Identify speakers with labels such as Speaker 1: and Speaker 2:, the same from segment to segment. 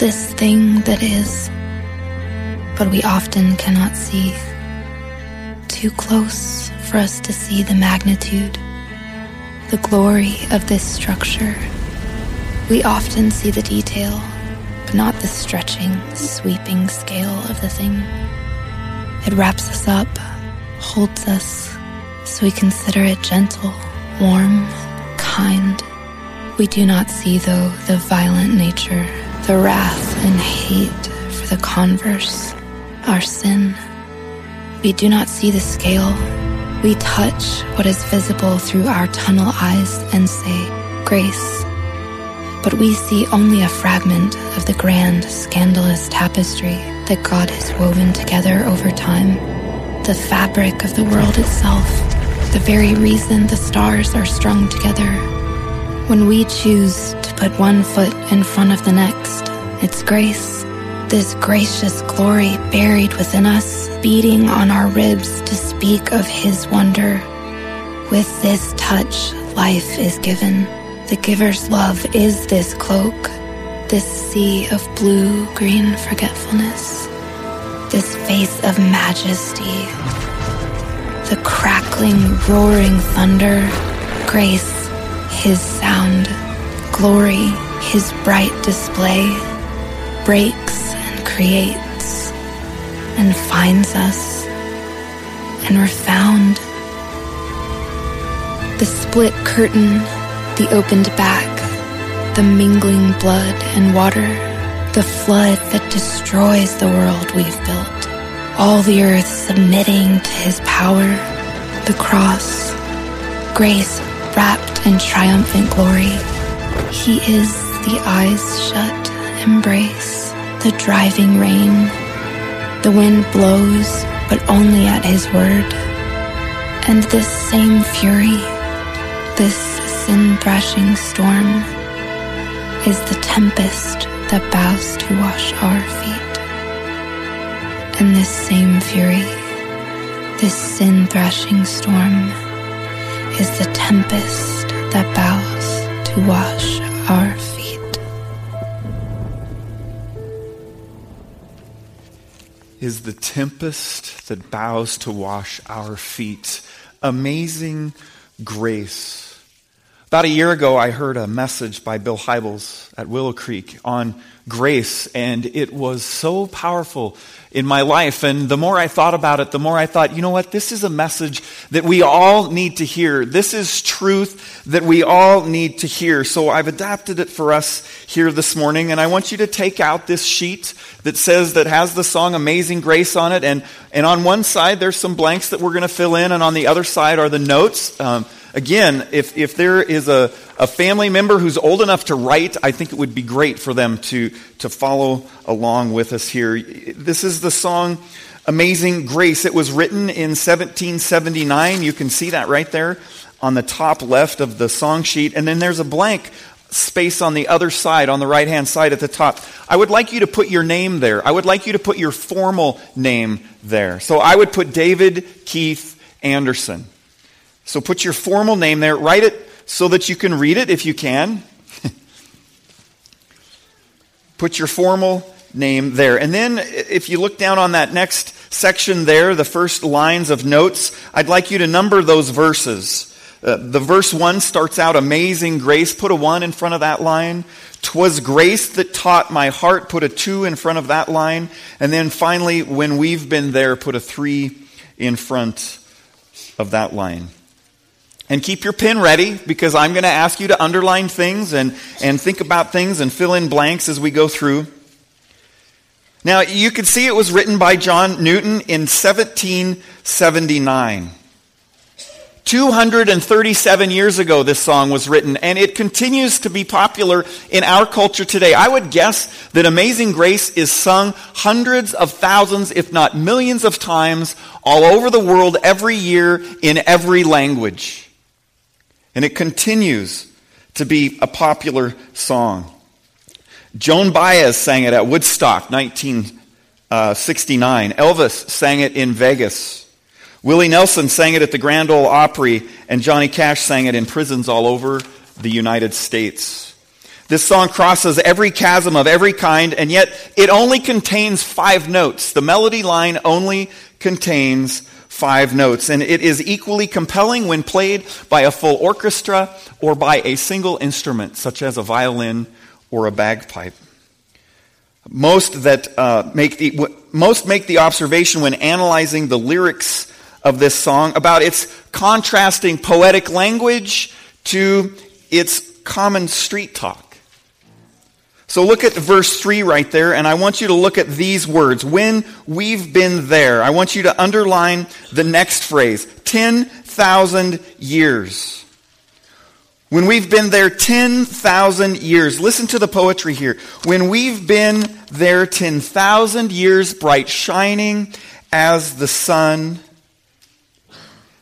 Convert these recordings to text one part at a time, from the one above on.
Speaker 1: this thing that is, but we often cannot see. Too close for us to see the magnitude, the glory of this structure. We often see the detail, but not the stretching, sweeping scale of the thing. It wraps us up, holds us, so we consider it gentle, warm, kind. We do not see, though, the violent nature, the wrath and hate for the converse, our sin. We do not see the scale. We touch what is visible through our tunnel eyes and say, Grace. But we see only a fragment of the grand, scandalous tapestry that God has woven together over time. The fabric of the world itself, the very reason the stars are strung together. When we choose to put one foot in front of the next, it's grace. This gracious glory buried within us, beating on our ribs to speak of His wonder. With this touch, life is given. The giver's love is this cloak, this sea of blue green forgetfulness, this face of majesty, the crackling, roaring thunder, grace, his sound, glory, his bright display, creates and finds us, and we're found. The split curtain, the opened back, the mingling blood and water, the flood that destroys the world we've built, all the earth submitting to his power, the cross, grace wrapped in triumphant glory. He is the eyes shut embrace, the driving rain. The wind blows, but only at his word. And this same fury, this sin thrashing storm, is the tempest that bows to wash our feet. And this same fury, this sin thrashing storm, is the tempest that bows to wash our feet.
Speaker 2: Is the tempest that bows to wash our feet. Amazing grace. About a year ago, I heard a message by Bill Hybels at Willow Creek on grace, and it was so powerful in my life. And the more I thought about it, the more I thought, you know what? This is a message that we all need to hear. This is truth that we all need to hear. So I've adapted it for us here this morning. And I want you to take out this sheet that says, that has the song Amazing Grace on it. And, and on one side, there's some blanks that we're going to fill in. And on the other side are the notes. Um, Again, if, if there is a, a family member who's old enough to write, I think it would be great for them to, to follow along with us here. This is the song Amazing Grace. It was written in 1779. You can see that right there on the top left of the song sheet. And then there's a blank space on the other side, on the right hand side at the top. I would like you to put your name there. I would like you to put your formal name there. So I would put David Keith Anderson. So put your formal name there. Write it so that you can read it if you can. put your formal name there. And then if you look down on that next section there, the first lines of notes, I'd like you to number those verses. Uh, the verse 1 starts out amazing grace. Put a 1 in front of that line. Twas grace that taught my heart. Put a 2 in front of that line. And then finally, when we've been there, put a 3 in front of that line. And keep your pen ready because I'm going to ask you to underline things and, and think about things and fill in blanks as we go through. Now, you can see it was written by John Newton in 1779. 237 years ago, this song was written, and it continues to be popular in our culture today. I would guess that Amazing Grace is sung hundreds of thousands, if not millions of times, all over the world every year in every language. And it continues to be a popular song. Joan Baez sang it at Woodstock 1969. Uh, Elvis sang it in Vegas. Willie Nelson sang it at the Grand Ole Opry, and Johnny Cash sang it in prisons all over the United States. This song crosses every chasm of every kind, and yet it only contains five notes. The melody line only contains five notes, and it is equally compelling when played by a full orchestra or by a single instrument, such as a violin or a bagpipe. Most that uh, make the most make the observation when analyzing the lyrics of this song about its contrasting poetic language to its common street talk. So look at verse 3 right there, and I want you to look at these words. When we've been there, I want you to underline the next phrase 10,000 years. When we've been there 10,000 years. Listen to the poetry here. When we've been there 10,000 years, bright shining as the sun.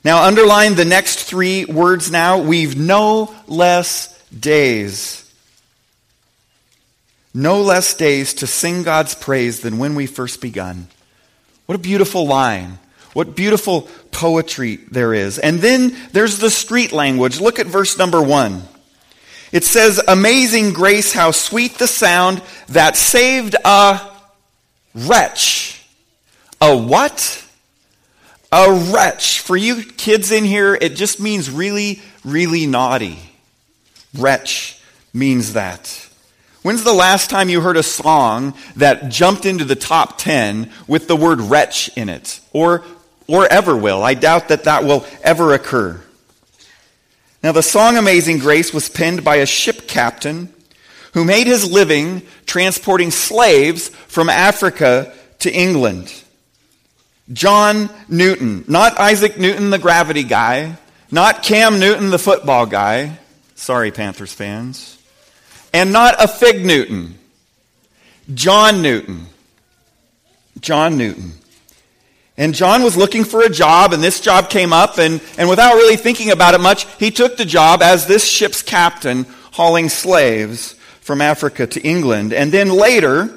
Speaker 2: Now, underline the next three words now. We've no less days no less days to sing God's praise than when we first begun. What a beautiful line. What beautiful poetry there is. And then there's the street language. Look at verse number one. It says, Amazing grace, how sweet the sound that saved a wretch. A what? A wretch. For you kids in here, it just means really, really naughty. Wretch means that. When's the last time you heard a song that jumped into the top 10 with the word wretch in it? Or, or ever will? I doubt that that will ever occur. Now, the song Amazing Grace was penned by a ship captain who made his living transporting slaves from Africa to England. John Newton, not Isaac Newton, the gravity guy, not Cam Newton, the football guy. Sorry, Panthers fans and not a fig Newton. John Newton. John Newton. And John was looking for a job, and this job came up, and, and without really thinking about it much, he took the job as this ship's captain hauling slaves from Africa to England. And then later,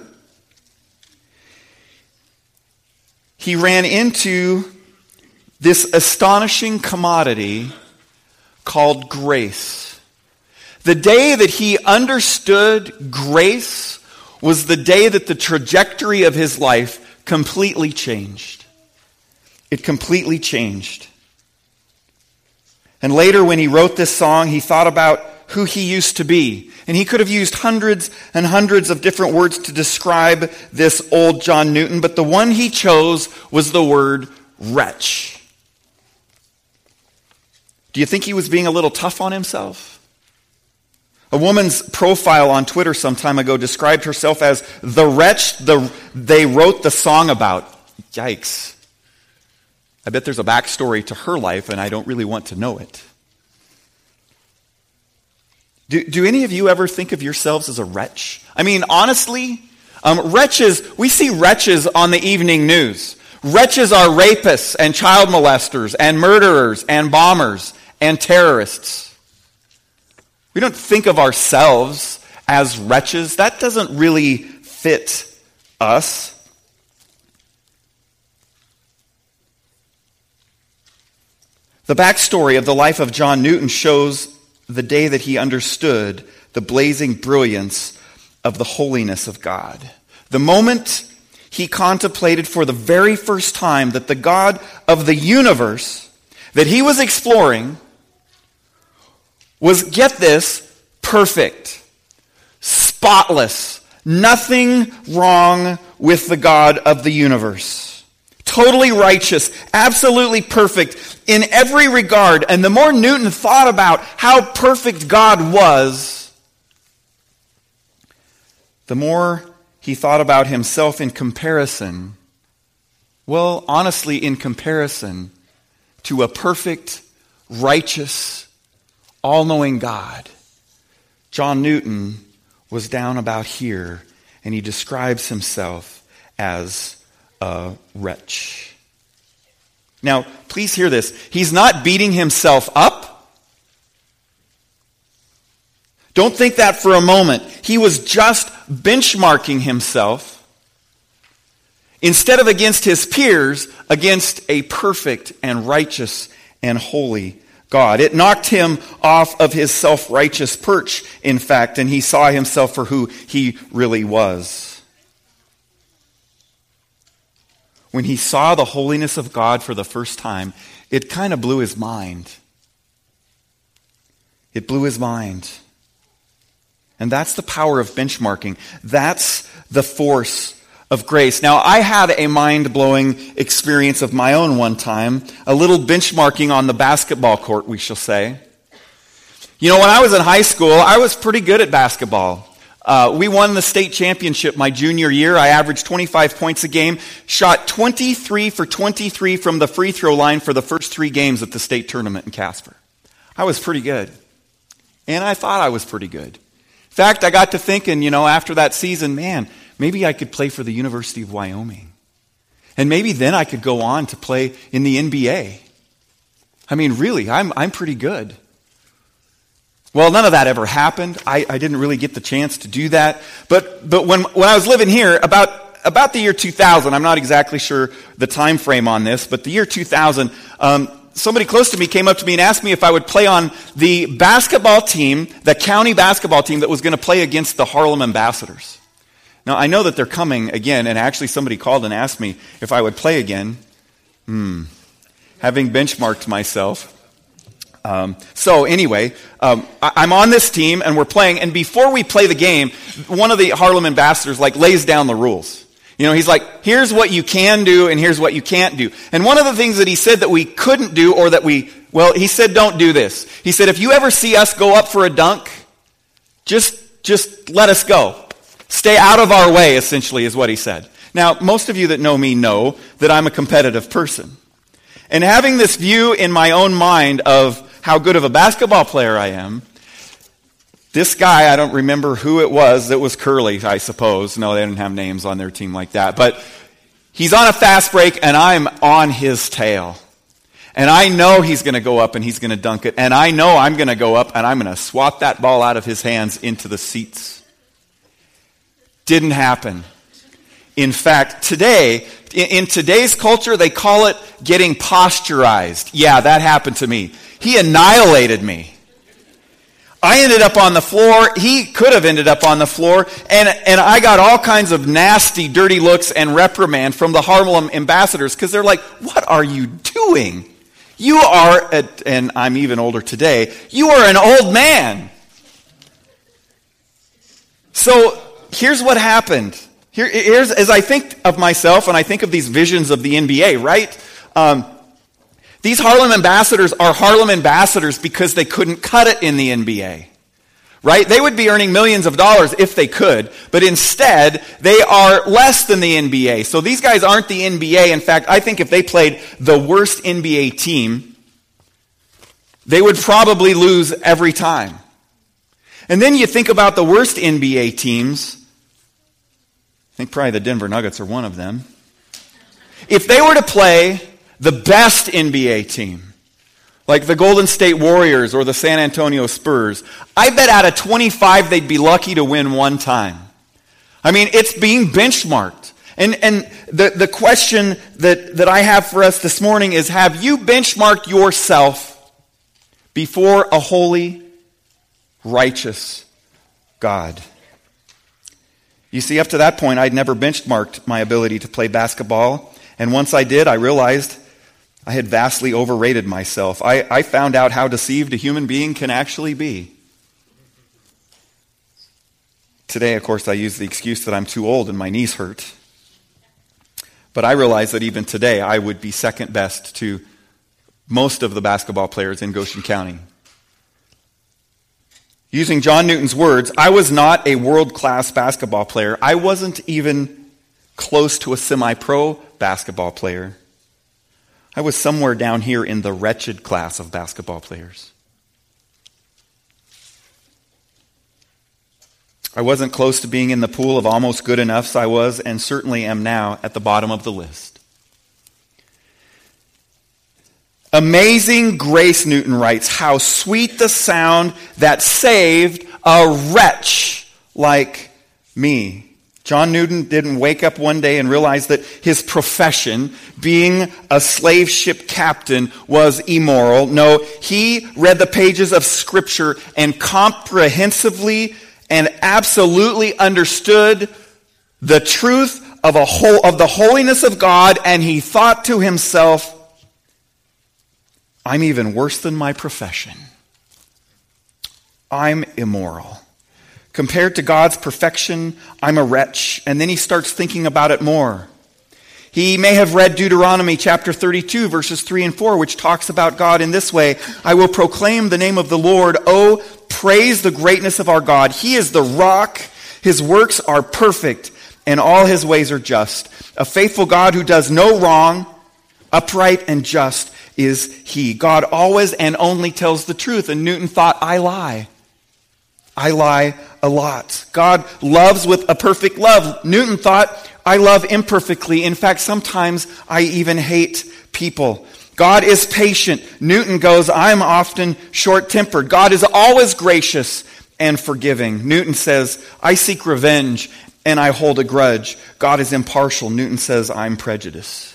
Speaker 2: he ran into this astonishing commodity called grace. The day that he understood grace was the day that the trajectory of his life completely changed. It completely changed. And later, when he wrote this song, he thought about who he used to be. And he could have used hundreds and hundreds of different words to describe this old John Newton, but the one he chose was the word wretch. Do you think he was being a little tough on himself? A woman's profile on Twitter some time ago described herself as the wretch the, they wrote the song about. Yikes. I bet there's a backstory to her life, and I don't really want to know it. Do, do any of you ever think of yourselves as a wretch? I mean, honestly, um, wretches, we see wretches on the evening news. Wretches are rapists and child molesters and murderers and bombers and terrorists. We don't think of ourselves as wretches. That doesn't really fit us. The backstory of the life of John Newton shows the day that he understood the blazing brilliance of the holiness of God. The moment he contemplated for the very first time that the God of the universe that he was exploring was, get this, perfect, spotless, nothing wrong with the God of the universe. Totally righteous, absolutely perfect in every regard. And the more Newton thought about how perfect God was, the more he thought about himself in comparison. Well, honestly, in comparison to a perfect, righteous, all knowing God. John Newton was down about here, and he describes himself as a wretch. Now, please hear this. He's not beating himself up. Don't think that for a moment. He was just benchmarking himself instead of against his peers, against a perfect and righteous and holy God. It knocked him off of his self righteous perch, in fact, and he saw himself for who he really was. When he saw the holiness of God for the first time, it kind of blew his mind. It blew his mind. And that's the power of benchmarking. That's the force of grace. Now, I had a mind blowing experience of my own one time, a little benchmarking on the basketball court, we shall say. You know, when I was in high school, I was pretty good at basketball. Uh, we won the state championship my junior year. I averaged 25 points a game, shot 23 for 23 from the free throw line for the first three games at the state tournament in Casper. I was pretty good. And I thought I was pretty good. In fact, I got to thinking, you know, after that season, man, maybe I could play for the University of Wyoming. And maybe then I could go on to play in the NBA. I mean, really, I'm, I'm pretty good. Well, none of that ever happened. I, I didn't really get the chance to do that. But, but when, when I was living here, about, about the year 2000, I'm not exactly sure the time frame on this, but the year 2000, um, somebody close to me came up to me and asked me if I would play on the basketball team, the county basketball team that was going to play against the Harlem Ambassadors. Now, I know that they're coming again, and actually somebody called and asked me if I would play again. Hmm. Having benchmarked myself. Um, so, anyway, um, I, am on this team, and we're playing, and before we play the game, one of the Harlem ambassadors, like, lays down the rules. You know, he's like, here's what you can do and here's what you can't do. And one of the things that he said that we couldn't do or that we, well, he said, don't do this. He said, if you ever see us go up for a dunk, just, just let us go. Stay out of our way, essentially, is what he said. Now, most of you that know me know that I'm a competitive person. And having this view in my own mind of how good of a basketball player I am, this guy, I don't remember who it was that was Curly, I suppose. No, they didn't have names on their team like that. But he's on a fast break, and I'm on his tail. And I know he's going to go up and he's going to dunk it. And I know I'm going to go up and I'm going to swat that ball out of his hands into the seats. Didn't happen. In fact, today, in today's culture, they call it getting posterized. Yeah, that happened to me. He annihilated me. I ended up on the floor. He could have ended up on the floor. And, and I got all kinds of nasty, dirty looks and reprimand from the Harlem ambassadors because they're like, What are you doing? You are, a, and I'm even older today, you are an old man. So here's what happened. Here, here's, as I think of myself and I think of these visions of the NBA, right? Um, these Harlem ambassadors are Harlem ambassadors because they couldn't cut it in the NBA. Right? They would be earning millions of dollars if they could, but instead, they are less than the NBA. So these guys aren't the NBA. In fact, I think if they played the worst NBA team, they would probably lose every time. And then you think about the worst NBA teams. I think probably the Denver Nuggets are one of them. If they were to play the best NBA team, like the Golden State Warriors or the San Antonio Spurs, I bet out of 25 they'd be lucky to win one time. I mean, it's being benchmarked. And, and the, the question that, that I have for us this morning is have you benchmarked yourself before a holy, righteous God? You see, up to that point, I'd never benchmarked my ability to play basketball. And once I did, I realized I had vastly overrated myself. I, I found out how deceived a human being can actually be. Today, of course, I use the excuse that I'm too old and my knees hurt. But I realize that even today, I would be second best to most of the basketball players in Goshen County. Using John Newton's words, I was not a world class basketball player. I wasn't even close to a semi pro basketball player. I was somewhere down here in the wretched class of basketball players. I wasn't close to being in the pool of almost good enoughs. I was, and certainly am now, at the bottom of the list. Amazing Grace, Newton writes, how sweet the sound that saved a wretch like me. John Newton didn't wake up one day and realize that his profession, being a slave ship captain, was immoral. No, he read the pages of Scripture and comprehensively and absolutely understood the truth of, a whole, of the holiness of God, and he thought to himself, I'm even worse than my profession. I'm immoral. Compared to God's perfection, I'm a wretch. And then he starts thinking about it more. He may have read Deuteronomy chapter 32, verses 3 and 4, which talks about God in this way I will proclaim the name of the Lord. Oh, praise the greatness of our God. He is the rock. His works are perfect, and all his ways are just. A faithful God who does no wrong, upright and just is he. God always and only tells the truth. And Newton thought, I lie. I lie a lot. God loves with a perfect love. Newton thought, I love imperfectly. In fact, sometimes I even hate people. God is patient. Newton goes, I'm often short tempered. God is always gracious and forgiving. Newton says, I seek revenge and I hold a grudge. God is impartial. Newton says, I'm prejudiced.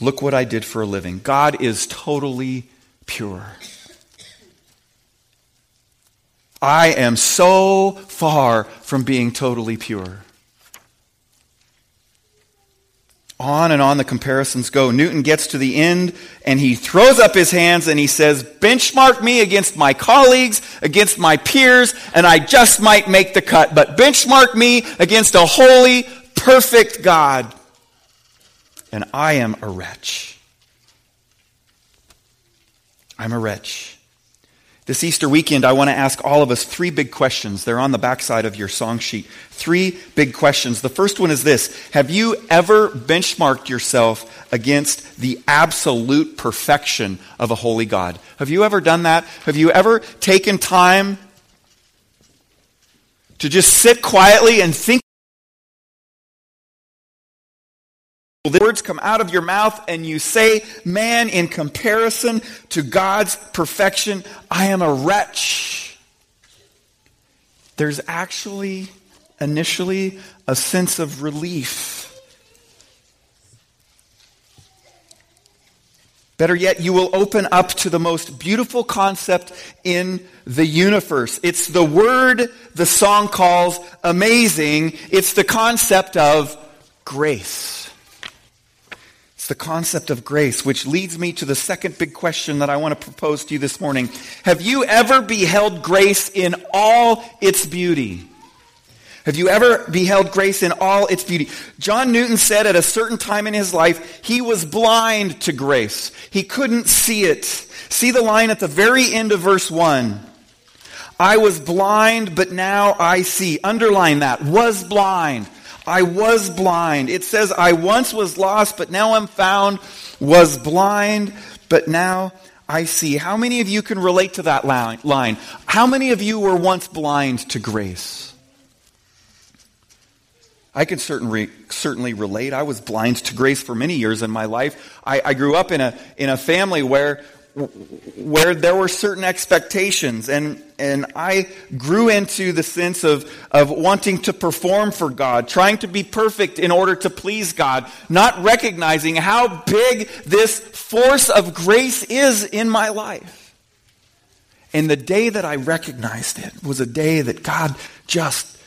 Speaker 2: Look what I did for a living. God is totally pure. I am so far from being totally pure. On and on the comparisons go. Newton gets to the end and he throws up his hands and he says, Benchmark me against my colleagues, against my peers, and I just might make the cut. But benchmark me against a holy, perfect God, and I am a wretch. I'm a wretch. This Easter weekend, I want to ask all of us three big questions. They're on the backside of your song sheet. Three big questions. The first one is this Have you ever benchmarked yourself against the absolute perfection of a holy God? Have you ever done that? Have you ever taken time to just sit quietly and think? The words come out of your mouth and you say, Man, in comparison to God's perfection, I am a wretch. There's actually initially a sense of relief. Better yet, you will open up to the most beautiful concept in the universe. It's the word the song calls amazing. It's the concept of grace. It's the concept of grace, which leads me to the second big question that I want to propose to you this morning. Have you ever beheld grace in all its beauty? Have you ever beheld grace in all its beauty? John Newton said at a certain time in his life, he was blind to grace. He couldn't see it. See the line at the very end of verse 1. I was blind, but now I see. Underline that. Was blind. I was blind. It says, I once was lost, but now I'm found, was blind, but now I see. How many of you can relate to that line? How many of you were once blind to grace? I can certainly, certainly relate. I was blind to grace for many years in my life. I, I grew up in a, in a family where where there were certain expectations and and I grew into the sense of of wanting to perform for God, trying to be perfect in order to please God, not recognizing how big this force of grace is in my life. And the day that I recognized it was a day that God just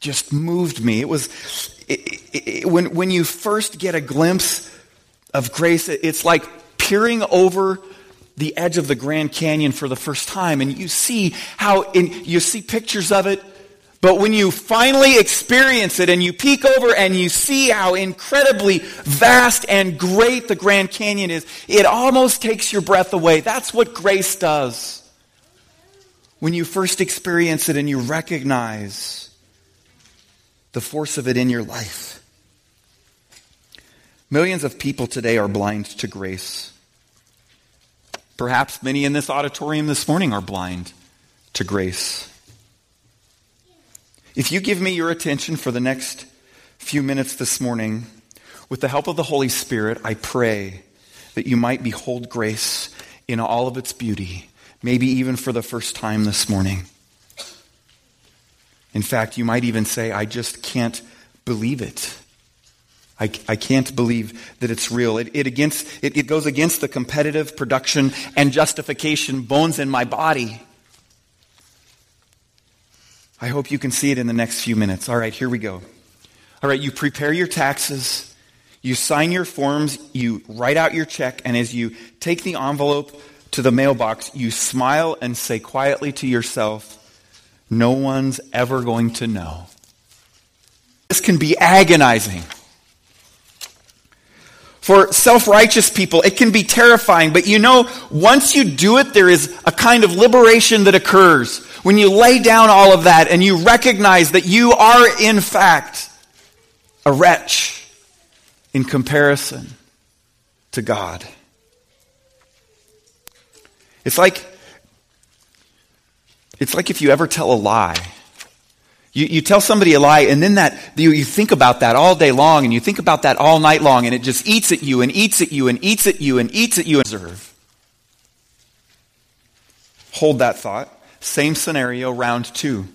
Speaker 2: just moved me. It was it, it, it, when when you first get a glimpse of grace, it's like peering over the edge of the Grand Canyon for the first time and you see how in, you see pictures of it but when you finally experience it and you peek over and you see how incredibly vast and great the Grand Canyon is, it almost takes your breath away. That's what grace does. When you first experience it and you recognize the force of it in your life. Millions of people today are blind to grace. Perhaps many in this auditorium this morning are blind to grace. If you give me your attention for the next few minutes this morning, with the help of the Holy Spirit, I pray that you might behold grace in all of its beauty, maybe even for the first time this morning. In fact, you might even say, I just can't believe it. I, I can't believe that it's real. It, it, against, it, it goes against the competitive production and justification bones in my body. I hope you can see it in the next few minutes. All right, here we go. All right, you prepare your taxes, you sign your forms, you write out your check, and as you take the envelope to the mailbox, you smile and say quietly to yourself, No one's ever going to know. This can be agonizing. For self righteous people, it can be terrifying, but you know, once you do it, there is a kind of liberation that occurs when you lay down all of that and you recognize that you are, in fact, a wretch in comparison to God. It's like, it's like if you ever tell a lie. You, you tell somebody a lie, and then that you, you think about that all day long, and you think about that all night long, and it just eats at you and eats at you and eats at you and eats at you. And observe. Hold that thought. Same scenario, round two.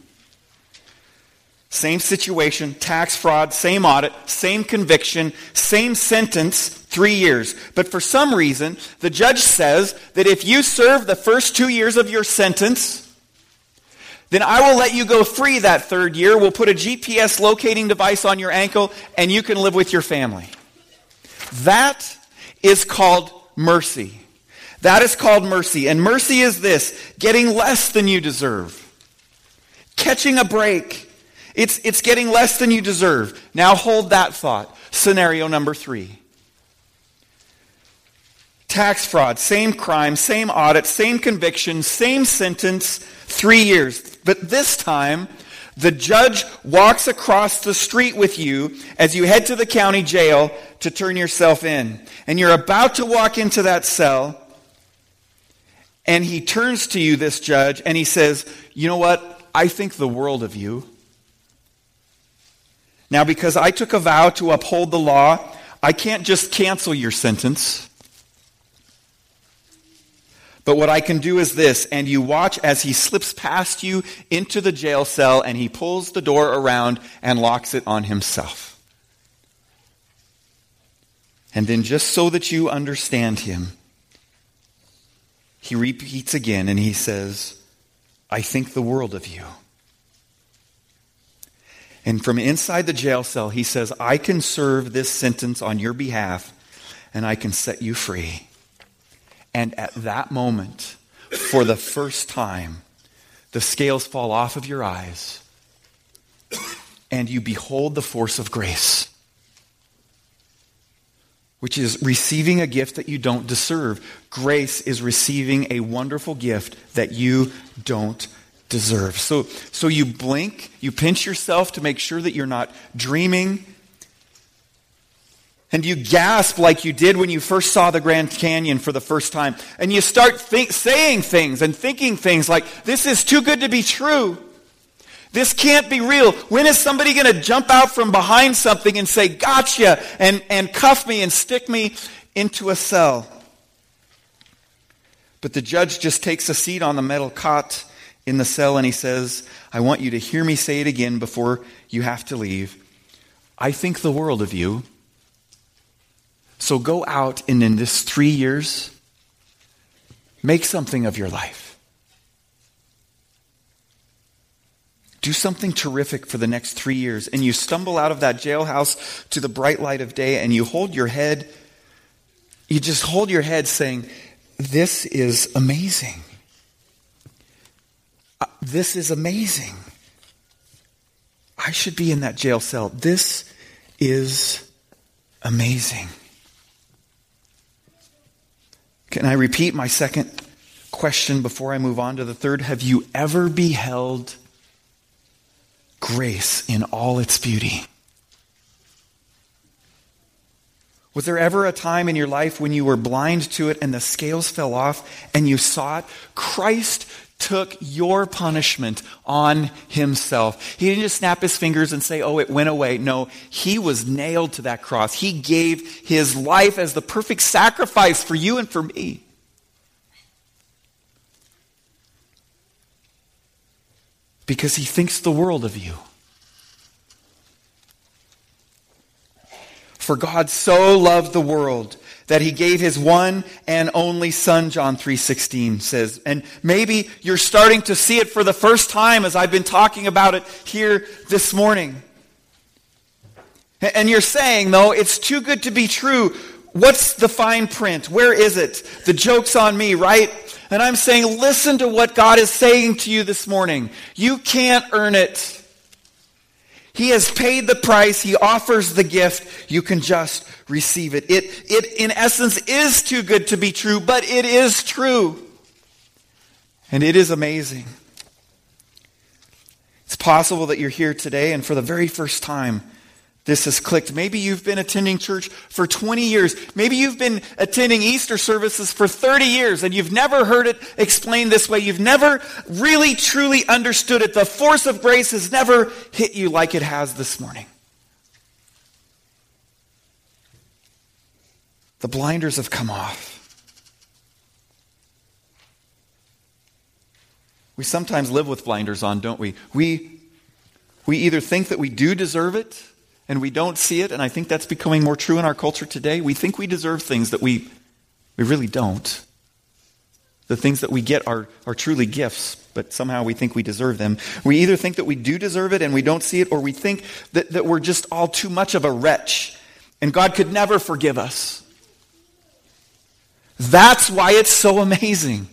Speaker 2: Same situation, tax fraud, same audit, same conviction, same sentence, three years. But for some reason, the judge says that if you serve the first two years of your sentence, then I will let you go free that third year. We'll put a GPS locating device on your ankle and you can live with your family. That is called mercy. That is called mercy. And mercy is this getting less than you deserve, catching a break. It's, it's getting less than you deserve. Now hold that thought. Scenario number three tax fraud, same crime, same audit, same conviction, same sentence, three years. But this time, the judge walks across the street with you as you head to the county jail to turn yourself in. And you're about to walk into that cell, and he turns to you, this judge, and he says, You know what? I think the world of you. Now, because I took a vow to uphold the law, I can't just cancel your sentence. But what I can do is this, and you watch as he slips past you into the jail cell and he pulls the door around and locks it on himself. And then, just so that you understand him, he repeats again and he says, I think the world of you. And from inside the jail cell, he says, I can serve this sentence on your behalf and I can set you free. And at that moment, for the first time, the scales fall off of your eyes and you behold the force of grace which is receiving a gift that you don't deserve. Grace is receiving a wonderful gift that you don't deserve. So, so you blink, you pinch yourself to make sure that you're not dreaming. And you gasp like you did when you first saw the Grand Canyon for the first time. And you start think, saying things and thinking things like, this is too good to be true. This can't be real. When is somebody going to jump out from behind something and say, gotcha, and, and cuff me and stick me into a cell? But the judge just takes a seat on the metal cot in the cell and he says, I want you to hear me say it again before you have to leave. I think the world of you. So go out and in this three years, make something of your life. do something terrific for the next three years, and you stumble out of that jailhouse to the bright light of day, and you hold your head, you just hold your head saying, This is amazing. Uh, this is amazing. I should be in that jail cell. This is amazing. Can I repeat my second question before I move on to the third? Have you ever beheld grace in all its beauty. Was there ever a time in your life when you were blind to it and the scales fell off and you saw it? Christ took your punishment on himself. He didn't just snap his fingers and say, oh, it went away. No, he was nailed to that cross. He gave his life as the perfect sacrifice for you and for me. because he thinks the world of you. For God so loved the world that he gave his one and only son John 3:16 says. And maybe you're starting to see it for the first time as I've been talking about it here this morning. And you're saying though it's too good to be true. What's the fine print? Where is it? The joke's on me right? And I'm saying listen to what God is saying to you this morning. You can't earn it he has paid the price. He offers the gift. You can just receive it. It, it in essence, is too good to be true, but it is true. And it is amazing. It's possible that you're here today and for the very first time, this has clicked. Maybe you've been attending church for 20 years. Maybe you've been attending Easter services for 30 years and you've never heard it explained this way. You've never really truly understood it. The force of grace has never hit you like it has this morning. The blinders have come off. We sometimes live with blinders on, don't we? We, we either think that we do deserve it and we don't see it, and I think that's becoming more true in our culture today. We think we deserve things that we, we really don't. The things that we get are, are truly gifts, but somehow we think we deserve them. We either think that we do deserve it and we don't see it, or we think that, that we're just all too much of a wretch and God could never forgive us. That's why it's so amazing.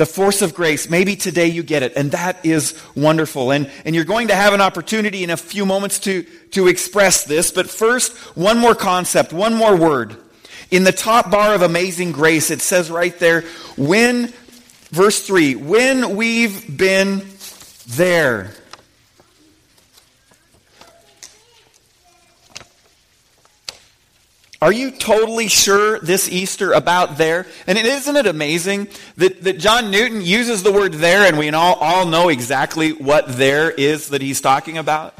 Speaker 2: The force of grace. Maybe today you get it, and that is wonderful. And, and you're going to have an opportunity in a few moments to, to express this. But first, one more concept, one more word. In the top bar of Amazing Grace, it says right there, when, verse 3, when we've been there. Are you totally sure this Easter about there? And isn't it amazing that, that John Newton uses the word there and we all, all know exactly what there is that he's talking about?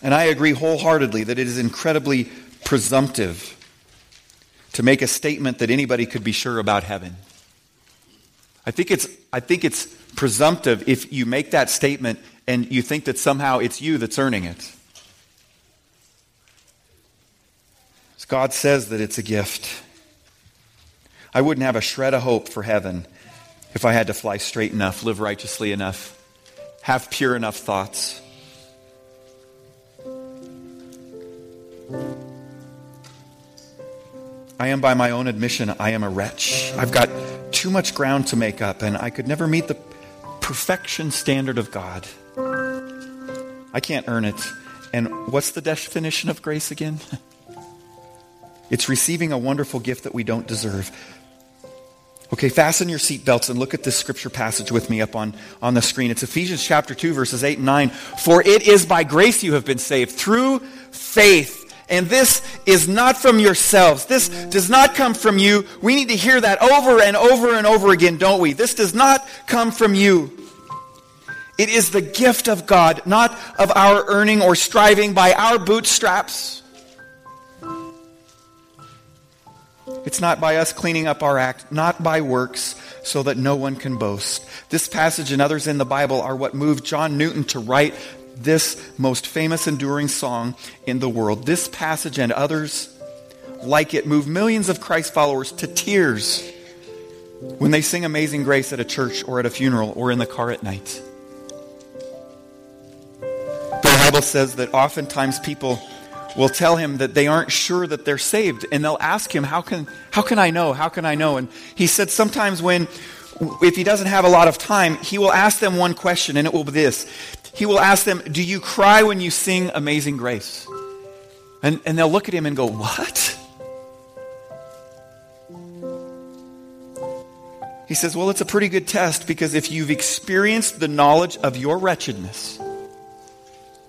Speaker 2: And I agree wholeheartedly that it is incredibly presumptive to make a statement that anybody could be sure about heaven. I think it's, I think it's presumptive if you make that statement and you think that somehow it's you that's earning it. God says that it's a gift. I wouldn't have a shred of hope for heaven if I had to fly straight enough, live righteously enough, have pure enough thoughts. I am, by my own admission, I am a wretch. I've got too much ground to make up, and I could never meet the perfection standard of God. I can't earn it. And what's the definition of grace again? it's receiving a wonderful gift that we don't deserve. Okay, fasten your seatbelts and look at this scripture passage with me up on, on the screen. It's Ephesians chapter 2, verses 8 and 9. For it is by grace you have been saved, through faith. And this is not from yourselves. This does not come from you. We need to hear that over and over and over again, don't we? This does not come from you. It is the gift of God, not of our earning or striving by our bootstraps. It's not by us cleaning up our act, not by works, so that no one can boast. This passage and others in the Bible are what moved John Newton to write this most famous, enduring song in the world. This passage and others like it move millions of Christ followers to tears when they sing Amazing Grace at a church or at a funeral or in the car at night. Bible says that oftentimes people will tell him that they aren't sure that they're saved and they'll ask him how can how can i know? How can i know? And he said sometimes when if he doesn't have a lot of time he will ask them one question and it will be this. He will ask them do you cry when you sing amazing grace? And, and they'll look at him and go what? He says well it's a pretty good test because if you've experienced the knowledge of your wretchedness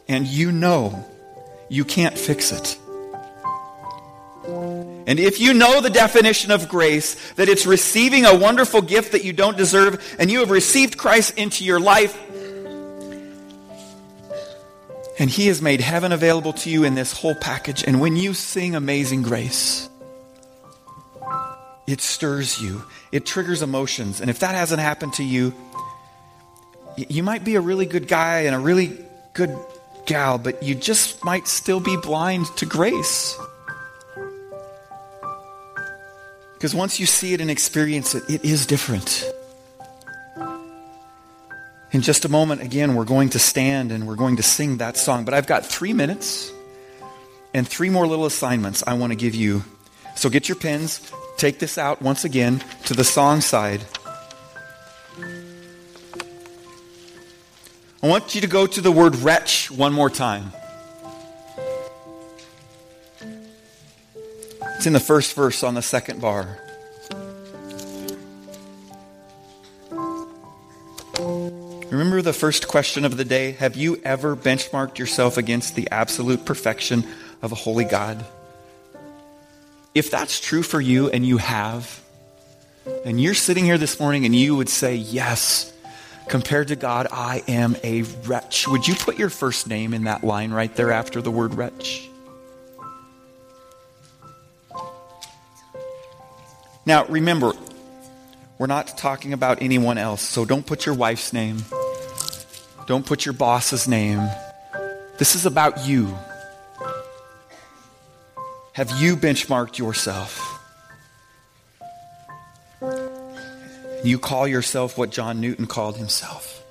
Speaker 2: and you know you can't fix it. And if you know the definition of grace, that it's receiving a wonderful gift that you don't deserve, and you have received Christ into your life, and He has made heaven available to you in this whole package, and when you sing Amazing Grace, It stirs you, it triggers emotions. And if that hasn't happened to you, you might be a really good guy and a really good gal, but you just might still be blind to grace. Because once you see it and experience it, it is different. In just a moment, again, we're going to stand and we're going to sing that song. But I've got three minutes and three more little assignments I want to give you. So get your pens, take this out once again to the song side. I want you to go to the word wretch one more time. It's in the first verse on the second bar. Remember the first question of the day? Have you ever benchmarked yourself against the absolute perfection of a holy God? If that's true for you and you have, and you're sitting here this morning and you would say, Yes, compared to God, I am a wretch. Would you put your first name in that line right there after the word wretch? Now, remember, we're not talking about anyone else, so don't put your wife's name. Don't put your boss's name. This is about you. Have you benchmarked yourself? You call yourself what John Newton called himself.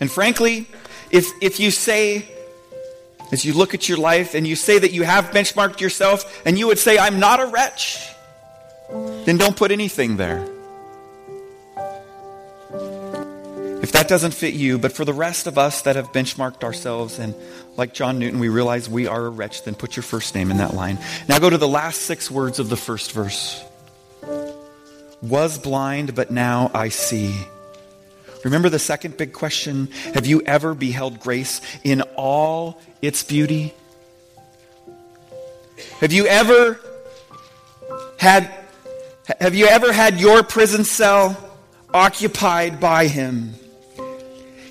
Speaker 2: And frankly, if, if you say, as you look at your life and you say that you have benchmarked yourself and you would say, I'm not a wretch, then don't put anything there. If that doesn't fit you, but for the rest of us that have benchmarked ourselves and like John Newton, we realize we are a wretch, then put your first name in that line. Now go to the last six words of the first verse. Was blind, but now I see. Remember the second big question? Have you ever beheld grace in all its beauty? Have you ever had have you ever had your prison cell occupied by him?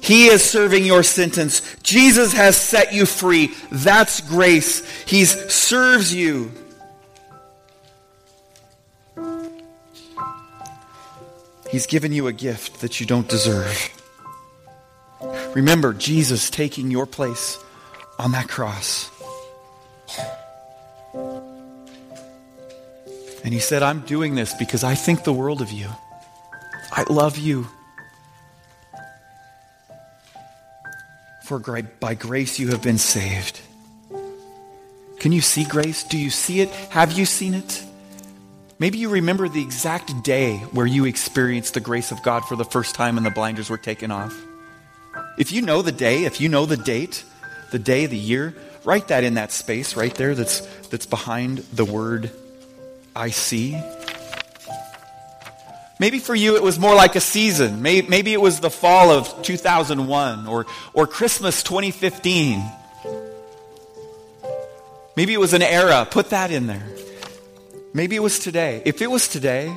Speaker 2: He is serving your sentence. Jesus has set you free. That's grace. He serves you. He's given you a gift that you don't deserve. Remember Jesus taking your place on that cross. And he said, I'm doing this because I think the world of you. I love you. For by grace you have been saved. Can you see grace? Do you see it? Have you seen it? Maybe you remember the exact day where you experienced the grace of God for the first time and the blinders were taken off. If you know the day, if you know the date, the day, the year, write that in that space right there that's, that's behind the word I see. Maybe for you it was more like a season. Maybe it was the fall of 2001 or, or Christmas 2015. Maybe it was an era. Put that in there. Maybe it was today. If it was today,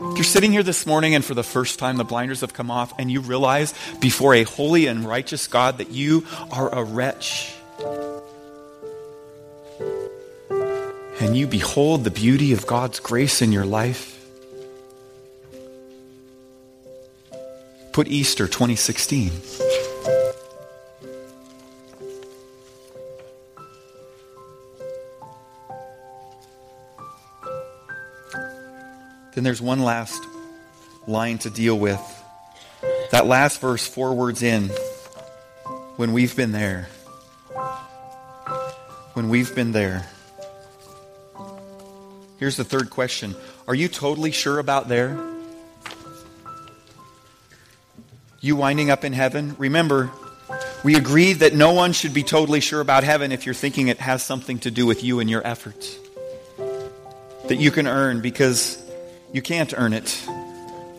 Speaker 2: if you're sitting here this morning and for the first time the blinders have come off and you realize before a holy and righteous God that you are a wretch, and you behold the beauty of God's grace in your life, Put Easter 2016. Then there's one last line to deal with. That last verse, four words in, when we've been there. When we've been there. Here's the third question Are you totally sure about there? You winding up in heaven, remember, we agreed that no one should be totally sure about heaven if you're thinking it has something to do with you and your efforts. That you can earn because you can't earn it.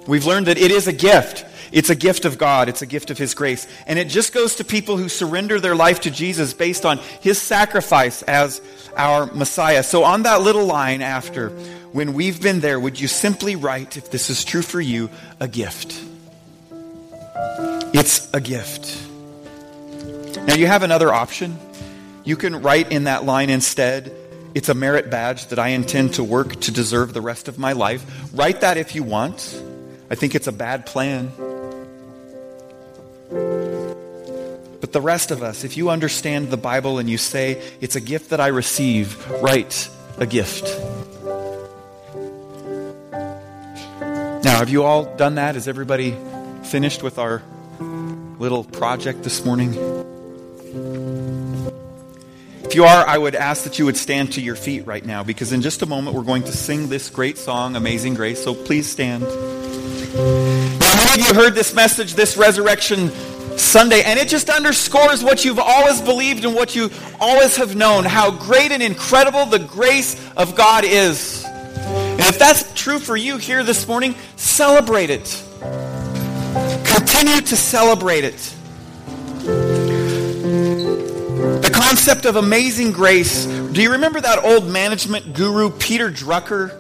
Speaker 2: We've learned that it is a gift. It's a gift of God. It's a gift of His grace. And it just goes to people who surrender their life to Jesus based on His sacrifice as our Messiah. So on that little line after, when we've been there, would you simply write, if this is true for you, a gift? It's a gift. Now, you have another option. You can write in that line instead, it's a merit badge that I intend to work to deserve the rest of my life. Write that if you want. I think it's a bad plan. But the rest of us, if you understand the Bible and you say, it's a gift that I receive, write a gift. Now, have you all done that? Is everybody finished with our little project this morning? If you are, I would ask that you would stand to your feet right now because in just a moment we're going to sing this great song, Amazing Grace. So please stand. Now, many of you heard this message, this resurrection Sunday, and it just underscores what you've always believed and what you always have known how great and incredible the grace of God is. And if that's true for you here this morning, celebrate it. Continue to celebrate it. The concept of amazing grace. Do you remember that old management guru, Peter Drucker?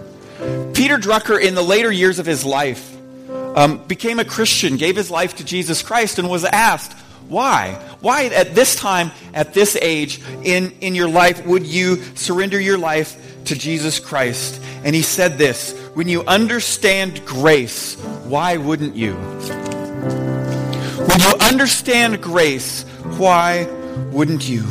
Speaker 2: Peter Drucker, in the later years of his life, um, became a Christian, gave his life to Jesus Christ, and was asked, why? Why at this time, at this age in, in your life, would you surrender your life to Jesus Christ? And he said this When you understand grace, why wouldn't you? When you understand grace, why wouldn't you?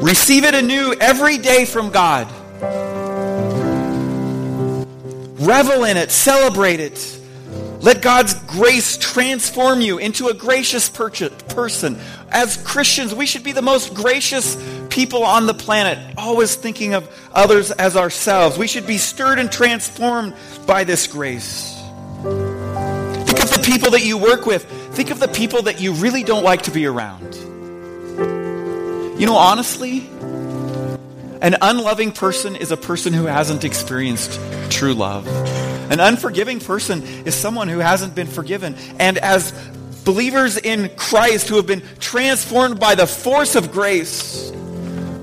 Speaker 2: Receive it anew every day from God. Revel in it, celebrate it. Let God's grace transform you into a gracious person. As Christians, we should be the most gracious people on the planet, always thinking of others as ourselves. We should be stirred and transformed by this grace. The people that you work with. Think of the people that you really don't like to be around. You know, honestly, an unloving person is a person who hasn't experienced true love. An unforgiving person is someone who hasn't been forgiven. And as believers in Christ who have been transformed by the force of grace,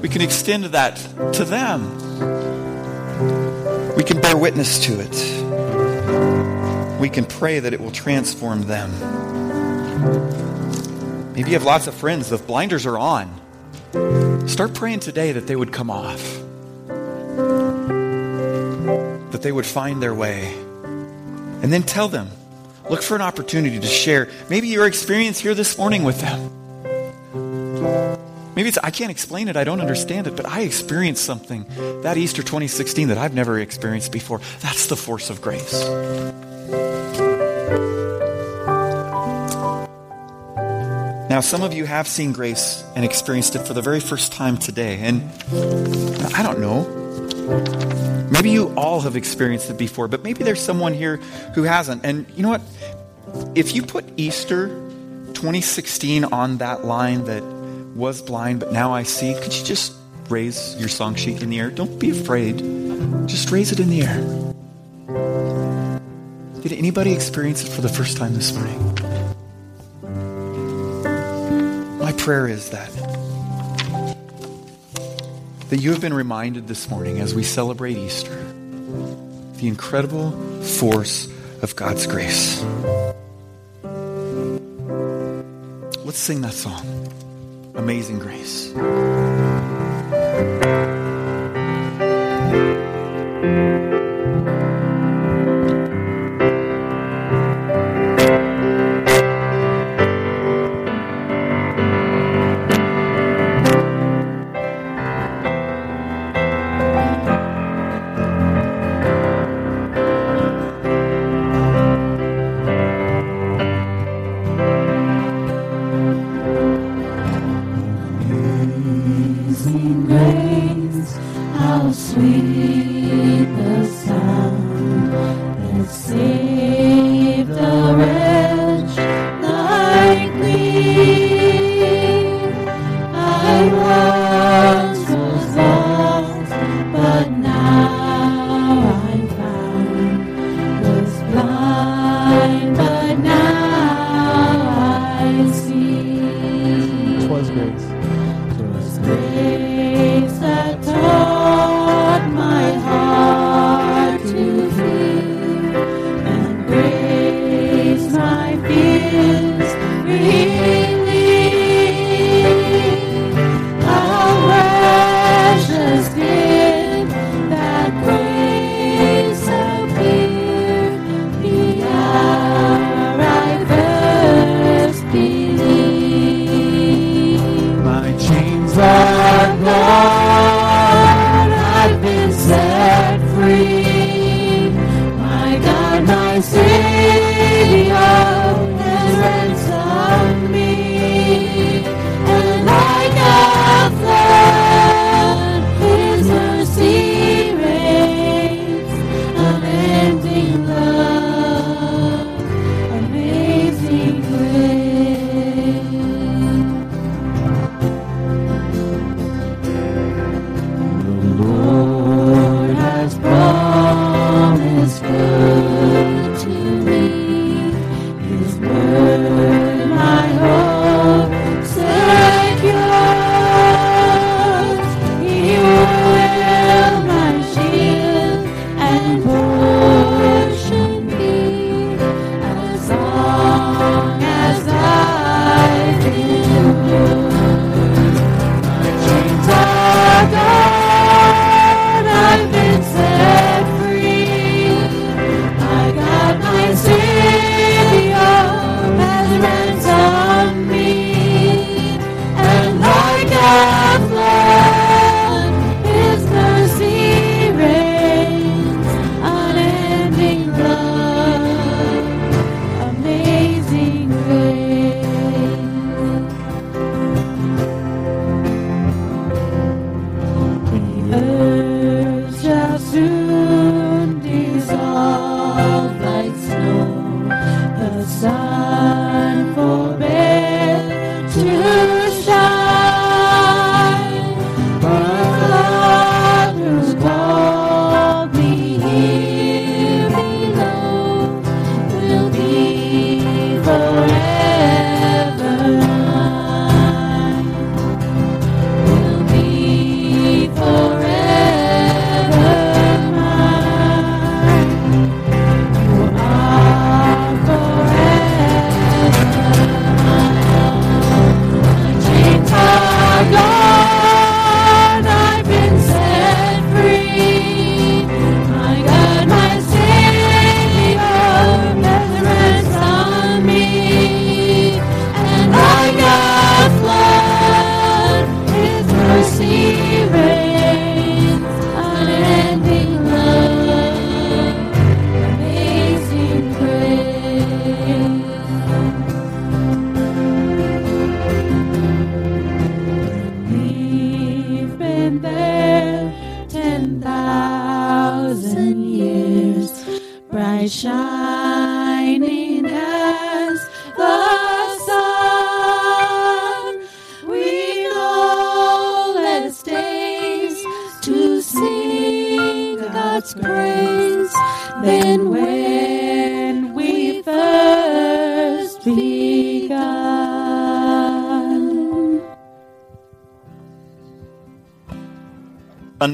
Speaker 2: we can extend that to them. We can bear witness to it. We can pray that it will transform them. Maybe you have lots of friends, the blinders are on. Start praying today that they would come off, that they would find their way. And then tell them. Look for an opportunity to share maybe your experience here this morning with them. Maybe it's, I can't explain it, I don't understand it, but I experienced something that Easter 2016 that I've never experienced before. That's the force of grace. Now, some of you have seen grace and experienced it for the very first time today. And I don't know. Maybe you all have experienced it before, but maybe there's someone here who hasn't. And you know what? If you put Easter 2016 on that line that was blind, but now I see, could you just raise your song sheet in the air? Don't be afraid. Just raise it in the air. Did anybody experience it for the first time this morning? Prayer is that that you have been reminded this morning as we celebrate Easter the incredible force of God's grace. Let's sing that song. Amazing Grace. sing.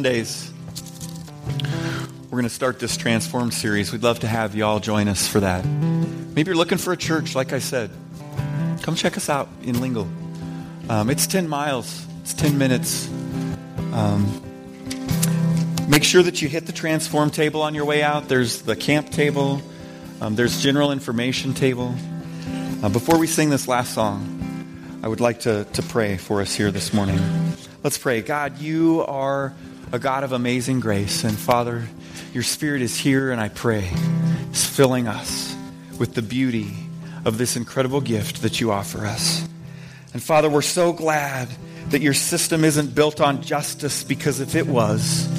Speaker 2: Sundays, we're going to start this Transform series. We'd love to have you all join us for that. Maybe you're looking for a church, like I said. Come check us out in Lingle. Um, it's 10 miles, it's 10 minutes. Um, make sure that you hit the Transform table on your way out. There's the camp table, um, there's general information table. Uh, before we sing this last song, I would like to, to pray for us here this morning. Let's pray. God, you are a God of amazing grace. And Father, your Spirit is here, and I pray, is filling us with the beauty of this incredible gift that you offer us. And Father, we're so glad that your system isn't built on justice because if it was,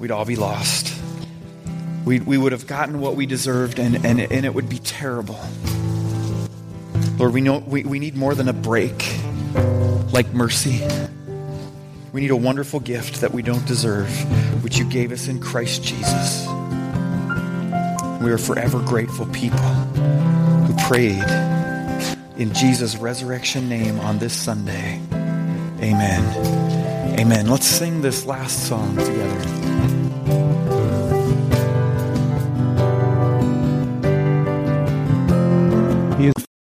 Speaker 2: we'd all be lost. We, we would have gotten what we deserved, and, and, and it would be terrible. Lord, we know we, we need more than a break like mercy. We need a wonderful gift that we don't deserve, which you gave us in Christ Jesus. We are forever grateful people who prayed in Jesus' resurrection name on this Sunday. Amen. Amen. Let's sing this last song together.